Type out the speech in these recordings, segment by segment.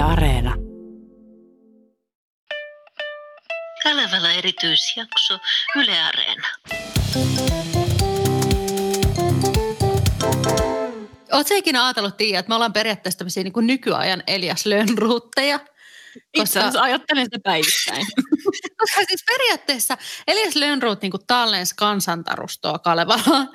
Yle Areena. Kalevala erityisjakso Yle Areena. Oletko ikinä ajatellut, Tiia, että me ollaan periaatteessa tämmöisiä niin nykyajan Elias Lönnruutteja? Itse asiassa ajattelen sitä päivittäin. Koska siis periaatteessa Elias Lönnruut niin tallensi kansantarustoa Kalevalaan.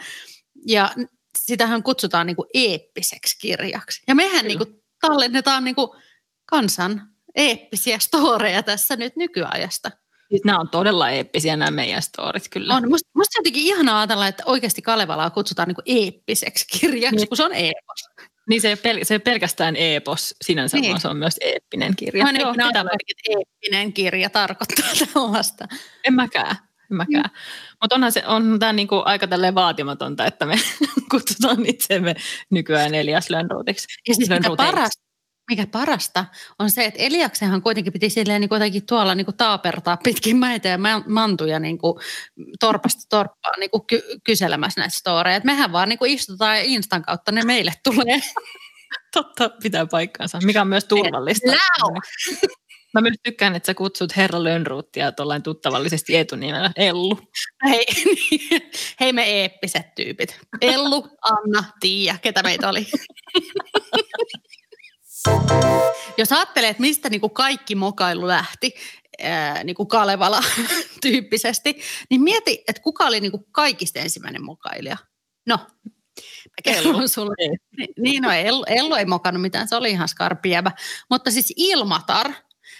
Ja sitähän kutsutaan niin kuin eeppiseksi kirjaksi. Ja mehän Kyllä. niin kuin tallennetaan niin kuin kansan eeppisiä storeja tässä nyt nykyajasta. Siis nämä on todella eeppisiä nämä meidän storit kyllä. On, musta, musta jotenkin ihanaa ajatella, että oikeasti Kalevalaa kutsutaan niin eeppiseksi kirjaksi, Niin. kun se on eepos. Niin se ei, pel- se ei pelkästään epos sinänsä, Niin. vaan se on myös eeppinen kirja. En Joo, ajatellut, että eeppinen kirja tarkoittaa tällaista. En mäkään. En mäkään. Mutta onhan se, on tämä niinku aika tälleen vaatimatonta, että me kutsutaan itseämme nykyään Elias Lönnruutiksi. Ja siis Lönnruuteiksi. parasta, mikä parasta on se, että Eliaksenhan kuitenkin piti silleen niin kuitenkin tuolla niin kuin taapertaa pitkin mäitä ja mantuja niin kuin torpasta torppaan niin kuin ky- kyselemässä näitä storeja. Et mehän vaan niin kuin istutaan ja Instan kautta ne meille tulee. Totta, pitää paikkaansa, mikä on myös turvallista. Lau! Mä myös tykkään, että sä kutsut herra Lönnruuttia tuollain tuttavallisesti etunimellä Ellu. Hei, hei me eeppiset tyypit. Ellu, Anna, Tiia, ketä meitä oli. Jos ajattelee, että mistä niin kuin kaikki mokailu lähti, ää, niin kuin Kalevala tyyppisesti, niin mieti, että kuka oli niin kuin kaikista ensimmäinen mokailija. No, mä kerron sulle. Ei. Ni- Niin, no Ellu, Ellu ei mokannut mitään, se oli ihan skarpiävä. Mutta siis Ilmatar,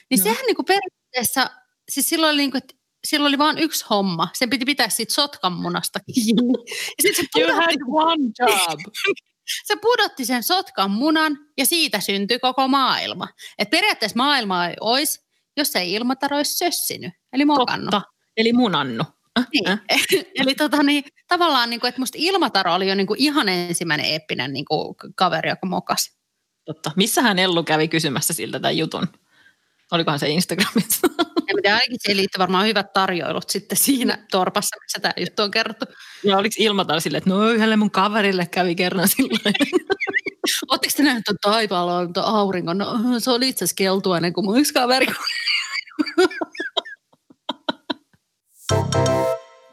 niin Joo. sehän niin kuin periaatteessa, siis silloin oli, niin kuin, että silloin oli vain yksi homma. Sen piti pitää siitä sotkan munasta kiinni. Ja sitten se You had one job. se pudotti sen sotkan munan ja siitä syntyi koko maailma. Et periaatteessa maailma ei olisi, jos ei Ilmatar olisi sössinyt, eli mokannut. Totta. Eli munannu. Äh, Niin. äh. Eli tota, niin, tavallaan, niin kuin, että musta Ilmataro oli jo niin kuin ihan ensimmäinen eeppinen niin kuin, kaveri, joka mokasi. Totta. Missähän Ellu kävi kysymässä siltä tämän jutun? Olikohan se Instagramissa? Ja ainakin siihen liittyy varmaan hyvät tarjoilut sitten siinä torpassa, missä tämä juttu on kerrottu. Ja oliko Ilmatar silleen, että no yhdelle mun kaverille kävi kerran silloin. Oletteko te nähneet tuon taivaalla tuon auringon? No, se oli itse asiassa keltuainen kuin mun yksi kaveri.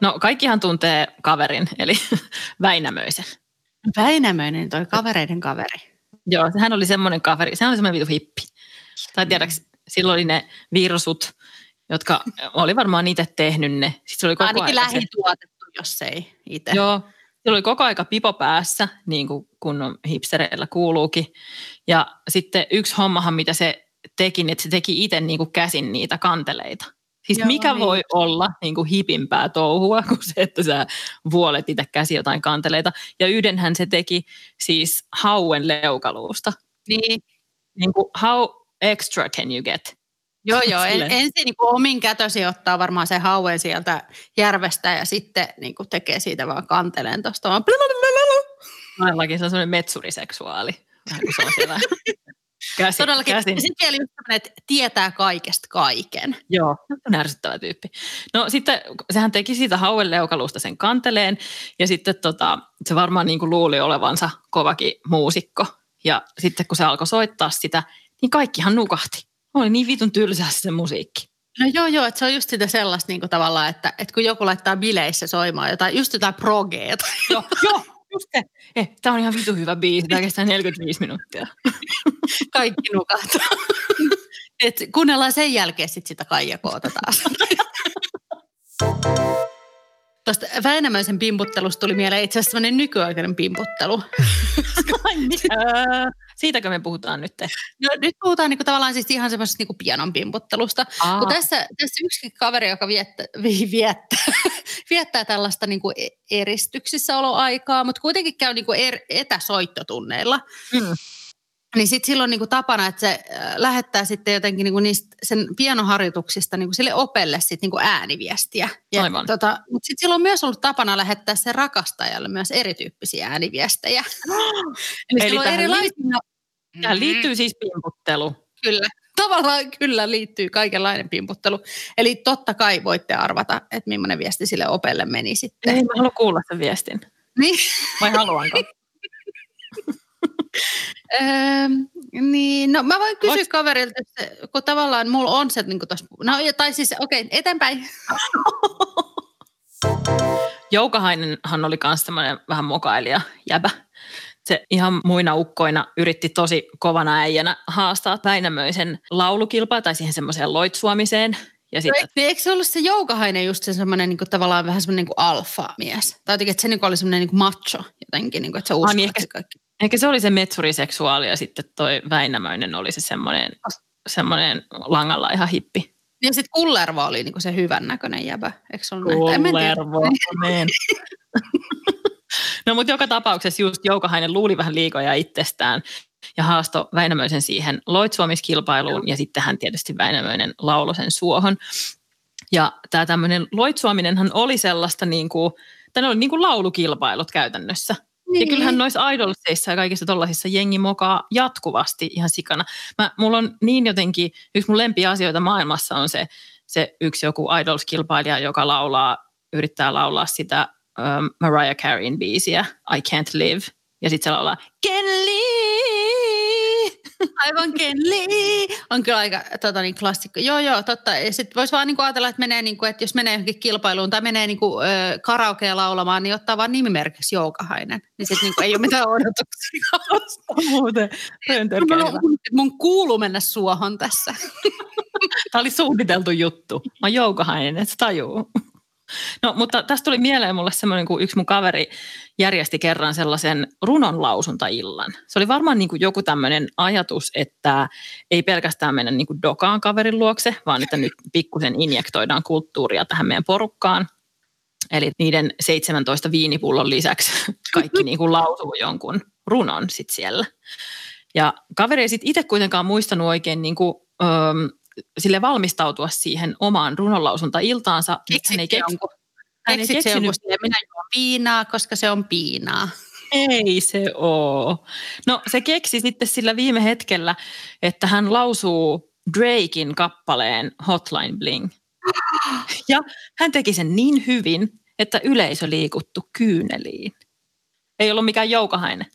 No kaikkihan tuntee kaverin, eli Väinämöisen. Väinämöinen toi kavereiden kaveri. Joo, hän oli semmoinen kaveri, sehän oli semmoinen vitu hippi. Tai tiedäks, silloin oli ne virsut, jotka oli varmaan itse tehnyt ne. Sitten se oli koko Ainakin aika se- lähituotettu, jos ei itse. Joo, sillä oli koko aika pipo päässä, niin kuin kunnon hipstereillä kuuluukin. Ja sitten yksi hommahan, mitä se teki, niin että se teki itse niin kuin käsin niitä kanteleita. Siis Joo, mikä niin. voi olla niin kuin hipimpää touhua kuin se, että sä vuolet itse käsi jotain kanteleita. Ja yhdenhän se teki siis hauen leukaluusta. Niin. Niin kuin, how extra can you get? Joo, joo. En, ensin niin omin kätösi ottaa varmaan sen hauen sieltä järvestä ja sitten niin kuin tekee siitä vaan kanteleen tuosta vaan. Todellakin se on semmoinen metsuriseksuaali. Vähän kuin se on siellä käsi, Todellakin. käsin. Sitten vielä just tämmöinen, että tietää kaikesta kaiken. Joo, on ärsyttävä tyyppi. No sitten sehän teki siitä hauen leukaluusta sen kanteleen ja sitten tota, se varmaan niin kuin luuli olevansa kovakin muusikko. Ja sitten kun se alkoi soittaa sitä, niin kaikkihan nukahti. Oli niin vitun tylsää se musiikki. No joo, joo, että se on just sitä sellaista niin tavallaan, että, että kun joku laittaa bileissä soimaan jotain, just jotain progea tai Joo, joo, just se. Eh, tämä on ihan vitu hyvä biisi, tämä kestää 45 minuuttia. kaikki nukahtaa. Et kuunnellaan sen jälkeen sit sitä Kaijakoota taas. Tuosta Väinämöisen pimputtelusta tuli mieleen itse asiassa sellainen nykyaikainen pimputtelu. Ai mitä? Siitäkö me puhutaan nyt? No, nyt puhutaan niinku tavallaan siis ihan semmoisesta niinku pianon pimputtelusta. Kun tässä, tässä yksi kaveri, joka viettää, vi- viettää, viettää tällaista niinku e- eristyksissä oloaikaa, mutta kuitenkin käy niinku er, etäsoittotunneilla, mm. Niin sitten silloin niinku tapana, että se äh, lähettää sitten jotenkin niinku niistä sen pianoharjoituksista niinku sille opelle sit niinku ääniviestiä. Ja, Aivan. Tota, mutta sitten silloin on myös ollut tapana lähettää sen rakastajalle myös erityyppisiä ääniviestejä. Eli, Eli tähän erilaisia... Tähän liittyy siis pimputtelu. Kyllä. Tavallaan kyllä liittyy kaikenlainen pimputtelu. Eli totta kai voitte arvata, että millainen viesti sille opelle meni sitten. Ei, mä haluan kuulla sen viestin. Niin. Vai haluanko? Öö, niin, no mä voin kysyä Voit- kaverilta, kun tavallaan mulla on se niin tuossa, no tai siis okei, okay, eteenpäin. Joukahainenhan oli myös semmoinen vähän mokailija jäbä. Se ihan muina ukkoina yritti tosi kovana äijänä haastaa Väinämöisen laulukilpaa tai siihen semmoiseen loitsuamiseen. Ja sitten, Niin eikö se ollut se Joukahainen just se semmoinen niin tavallaan vähän semmoinen niin alfa-mies? Tai jotenkin, että se niin oli semmoinen niin macho jotenkin, niin kuin, että se niin että ehkä- se kaikki. Ehkä se oli se metsuriseksuaali ja sitten toi Väinämöinen oli se semmoinen, semmoinen langalla ihan hippi. Ja sitten Kullervo oli niin kuin se hyvän näköinen jäbä, eikö se ollut näin? No mutta joka tapauksessa just Joukahainen luuli vähän liikoja itsestään ja haastoi Väinämöisen siihen loitsuomiskilpailuun ja sitten hän tietysti Väinämöinen lauloi sen suohon. Ja tämä tämmöinen loitsuominenhan oli sellaista niin kuin, tämä oli niin kuin laulukilpailut käytännössä. Niin. Ja kyllähän noissa idolseissa ja kaikissa tollasissa jengi mokaa jatkuvasti ihan sikana. Mä, mulla on niin jotenkin, yksi mun lempiasioita maailmassa on se, se yksi joku idols-kilpailija, joka laulaa, yrittää laulaa sitä um, Mariah Careyn biisiä I Can't Live. Ja sitten se laulaa Can Live. Aivan Kenli. On kyllä aika tota, niin, klassikko. Joo, joo, totta. Ja sitten voisi vaan niin kuin ajatella, että, menee, niin kuin, että jos menee johonkin kilpailuun tai menee niin kuin, ö, karaokea laulamaan, niin ottaa vaan nimimerkiksi Joukahainen. Niin sitten niin kuin, ei ole mitään odotuksia. Muuten mun, mun kuuluu mennä suohon tässä. Tämä oli suunniteltu juttu. Mä oon Joukahainen, et sä tajuu. No, mutta tästä tuli mieleen mulle semmoinen, kun yksi mun kaveri järjesti kerran sellaisen runonlausuntaillan. Se oli varmaan niin kuin joku tämmöinen ajatus, että ei pelkästään mennä niin kuin dokaan kaverin luokse, vaan että nyt pikkusen injektoidaan kulttuuria tähän meidän porukkaan. Eli niiden 17 viinipullon lisäksi kaikki niin kuin lausuu jonkun runon sit siellä. Ja kaveri ei sitten itse kuitenkaan muistanut oikein niin kuin, öm, sille valmistautua siihen omaan runonlausuntailtaansa. Hän ei, keks, jonkun? hän ei jonkun keksinyt, siihen, minä juon viinaa, koska se on piinaa. ei se oo. No se keksi sitten sillä viime hetkellä, että hän lausuu Drakein kappaleen Hotline Bling. Ja hän teki sen niin hyvin, että yleisö liikuttu kyyneliin. Ei ollut mikään joukahainen.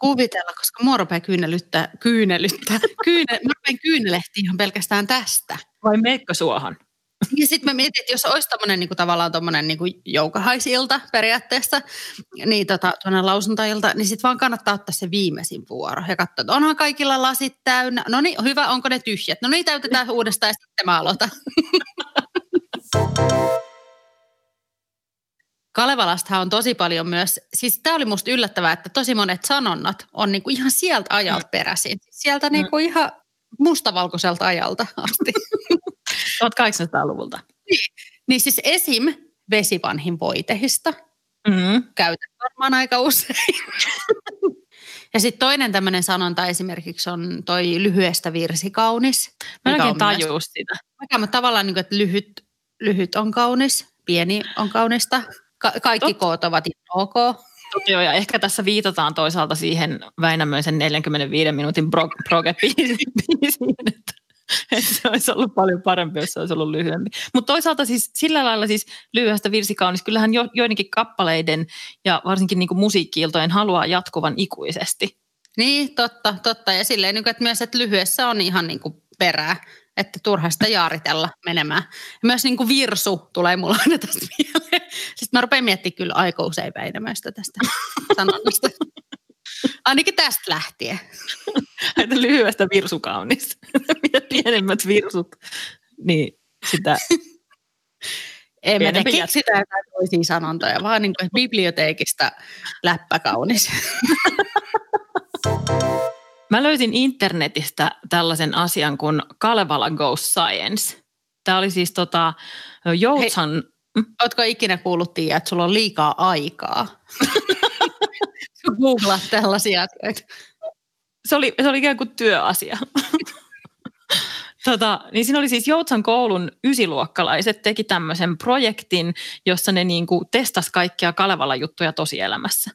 Kuvitella, koska mua rupeaa kyynelyttää, kyynelyttää, kyyne, mä rupean kyynelehtiin ihan pelkästään tästä. Vai meikko suohon? Ja sitten mä mietin, että jos olisi tämmöinen niin tavallaan tuommoinen niin joukahaisilta periaatteessa, niin tota, tuonne lausuntailta, niin sitten vaan kannattaa ottaa se viimeisin vuoro ja katsoa, että onhan kaikilla lasit täynnä. No niin, hyvä, onko ne tyhjät? No niin, täytetään uudestaan ja sitten mä aloitan. Kalevalastahan on tosi paljon myös, siis tämä oli musta yllättävää, että tosi monet sanonnat on niinku ihan sieltä ajalta peräisin. Sieltä niinku ihan mustavalkoiselta ajalta asti. 1800-luvulta. Niin siis esim. vesivanhin voitehista Mm. käytän varmaan aika usein. ja sitten toinen tämmöinen sanonta esimerkiksi on toi lyhyestä virsi kaunis. Mä en tajuu sitä. Mikä on tavallaan, niin kuin, että lyhyt, lyhyt on kaunis, pieni on kaunista. Ka- kaikki Totta. koot ovat ok. Joo, ja ehkä tässä viitataan toisaalta siihen Väinämöisen 45 minuutin bro- proge-biisiin, että, että se olisi ollut paljon parempi, jos se olisi ollut lyhyempi. Mutta toisaalta siis sillä lailla siis lyhyestä virsikaunis, kyllähän jo, joidenkin kappaleiden ja varsinkin niin musiikkiiltojen haluaa jatkuvan ikuisesti. Niin, totta, totta. Ja silleen, niin kuin, että myös, että lyhyessä on ihan niin kuin perää, että turha sitä jaaritella menemään. Ja myös niin kuin virsu tulee mulla aina tästä mieleen. Sitten mä rupean miettimään kyllä aika usein Väinämöistä tästä sanonnasta. Ainakin tästä lähtien. Että lyhyestä virsukaunis. Mitä pienemmät virsut, niin sitä Ei me keksitä jotain toisia sanontoja, vaan niin kuin, biblioteekista läppäkaunis. Mä löysin internetistä tällaisen asian kuin Kalevala Goes Science. Tämä oli siis tota, Joutsan, Ootko ikinä kuullut, Tiia, että sulla on liikaa aikaa? Googlaat tällaisia asioita. se oli, se oli ikään kuin työasia. Tota, niin siinä oli siis Joutsan koulun ysiluokkalaiset teki tämmöisen projektin, jossa ne niinku testas kaikkia Kalevala juttuja tosielämässä.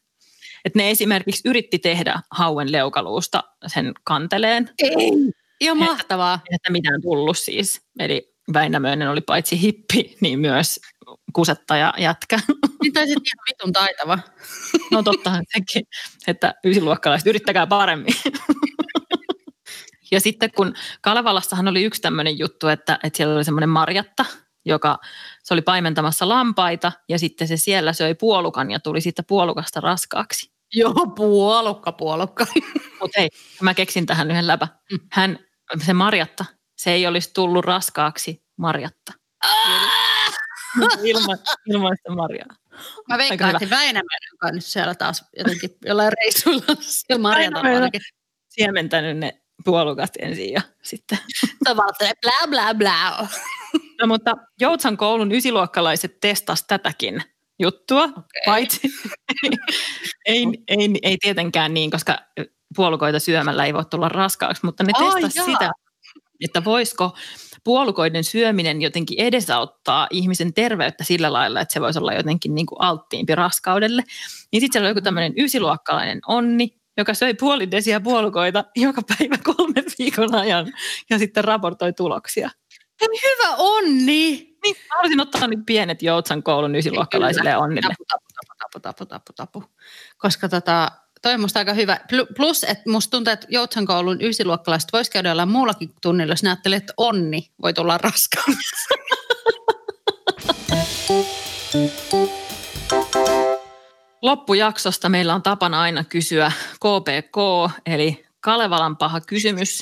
Et ne esimerkiksi yritti tehdä hauen leukaluusta sen kanteleen, Ei. Ihan Että- mahtavaa. että mitään tullut siis. Eli Väinämöinen oli paitsi hippi, niin myös kusettaja jätkä. Niin tai sitten ihan vitun taitava. No tottahan sekin, että ysiluokkalaiset yrittäkää paremmin. Ja sitten kun Kalevalassahan oli yksi tämmöinen juttu, että, että siellä oli semmoinen Marjatta, joka se oli paimentamassa lampaita ja sitten se siellä söi puolukan ja tuli sitten puolukasta raskaaksi. Joo, puolukka, puolukka. Mutta hei, mä keksin tähän yhden läpä. Mm. Hän, se Marjatta, se ei olisi tullut raskaaksi Marjatta. Ilman, ilman sitä Marjaa. Mä veikkaan, että Väinämöinen, joka on nyt siellä taas jotenkin jollain reissuilla siellä ainakin. Siementänyt ne puolukat ensin ja sitten. Tavallaan bla bla bla. No, mutta Joutsan koulun ysiluokkalaiset testas tätäkin juttua, Okei. paitsi ei, ei, ei tietenkään niin, koska puolukoita syömällä ei voi tulla raskaaksi, mutta ne Ai testas jaa. sitä, että voisiko puolukoiden syöminen jotenkin edesauttaa ihmisen terveyttä sillä lailla, että se voisi olla jotenkin niin kuin alttiimpi raskaudelle. Niin sitten siellä oli joku tämmöinen ysiluokkalainen onni, joka söi puoli desiä puolukoita joka päivä kolmen viikon ajan ja sitten raportoi tuloksia. Hei, hyvä onni. Niin, mä haluaisin ottaa nyt pienet Joutsan koulun ysiluokkalaisille onnille. Tapu, tapu, tapu, tapu, tapu, tapu, tapu. Koska tota, toi on musta aika hyvä. Pl- Plus, että musta tuntuu, että Joutsan koulun ysiluokkalaiset voisi käydä jollain muullakin tunnilla, jos ajattelee, että onni voi tulla raskaan. Loppujaksosta meillä on tapana aina kysyä KPK, eli Kalevalan paha kysymys.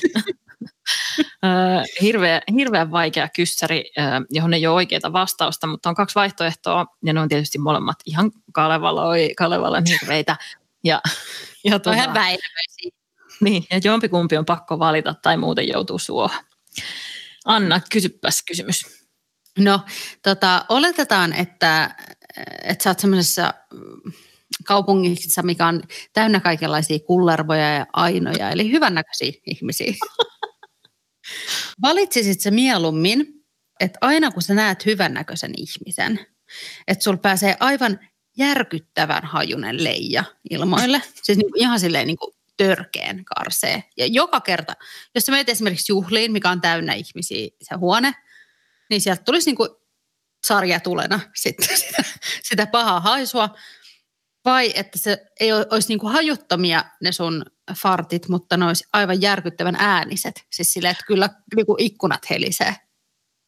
Hirveä, hirveän vaikea kyssäri, johon ei ole oikeaa vastausta, mutta on kaksi vaihtoehtoa, ja ne on tietysti molemmat ihan Kalevaloi, Kalevalan hirveitä. Ja, ja, tota, väinämöisiä. niin, ja jompikumpi on pakko valita tai muuten joutuu suohon. Anna, kysypäs kysymys. No, tota, oletetaan, että, että sä oot semmoisessa mm, kaupungissa, mikä on täynnä kaikenlaisia kullervoja ja ainoja, eli hyvännäköisiä ihmisiä. Valitsisit sä mieluummin, että aina kun sä näet hyvännäköisen ihmisen, että sul pääsee aivan järkyttävän hajunen leija ilmoille, siis niin, ihan silleen niin kuin törkeen karsee. Ja joka kerta, jos sä menet esimerkiksi juhliin, mikä on täynnä ihmisiä se huone, niin sieltä tulisi niin kuin sarjatulena sitten sitä, sitä pahaa haisua. Vai että se ei olisi niin kuin hajuttomia ne sun fartit, mutta ne olisi aivan järkyttävän ääniset. Siis silleen, että kyllä niin kuin ikkunat helisee.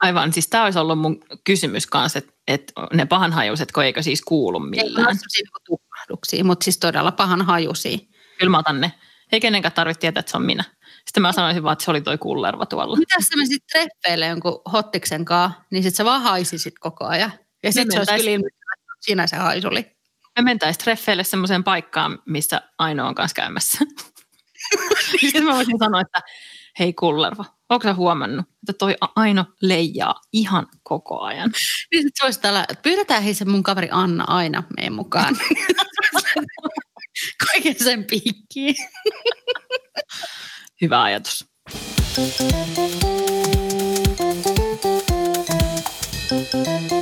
Aivan, siis tämä olisi ollut mun kysymys kanssa, että, että ne pahanhajuiset, kun eikö siis kuulu Ei millään. niin kuin tukahduksia, mutta siis todella pahan hajusia. Kyllä mä otan ne. Ei kenenkään tarvitse tietää, että se on minä. Sitten mä sanoisin vaan, että se oli toi kullerva tuolla. Mitä sä menisit treffeille jonkun hottiksen kanssa, niin sit sä vaan haisisit koko ajan. Ja sitten se olisi kyllä siinä se haisuli. Me mentäisiin treffeille semmoiseen paikkaan, missä Aino on kanssa käymässä. Sitten mä voisin sanoa, että hei kullerva, onko sä huomannut, että toi Aino leijaa ihan koko ajan. Niin se tällä, pyydetään hei se mun kaveri Anna aina meidän mukaan. Kaiken sen piikkiin. Hyvä ajatus. Thank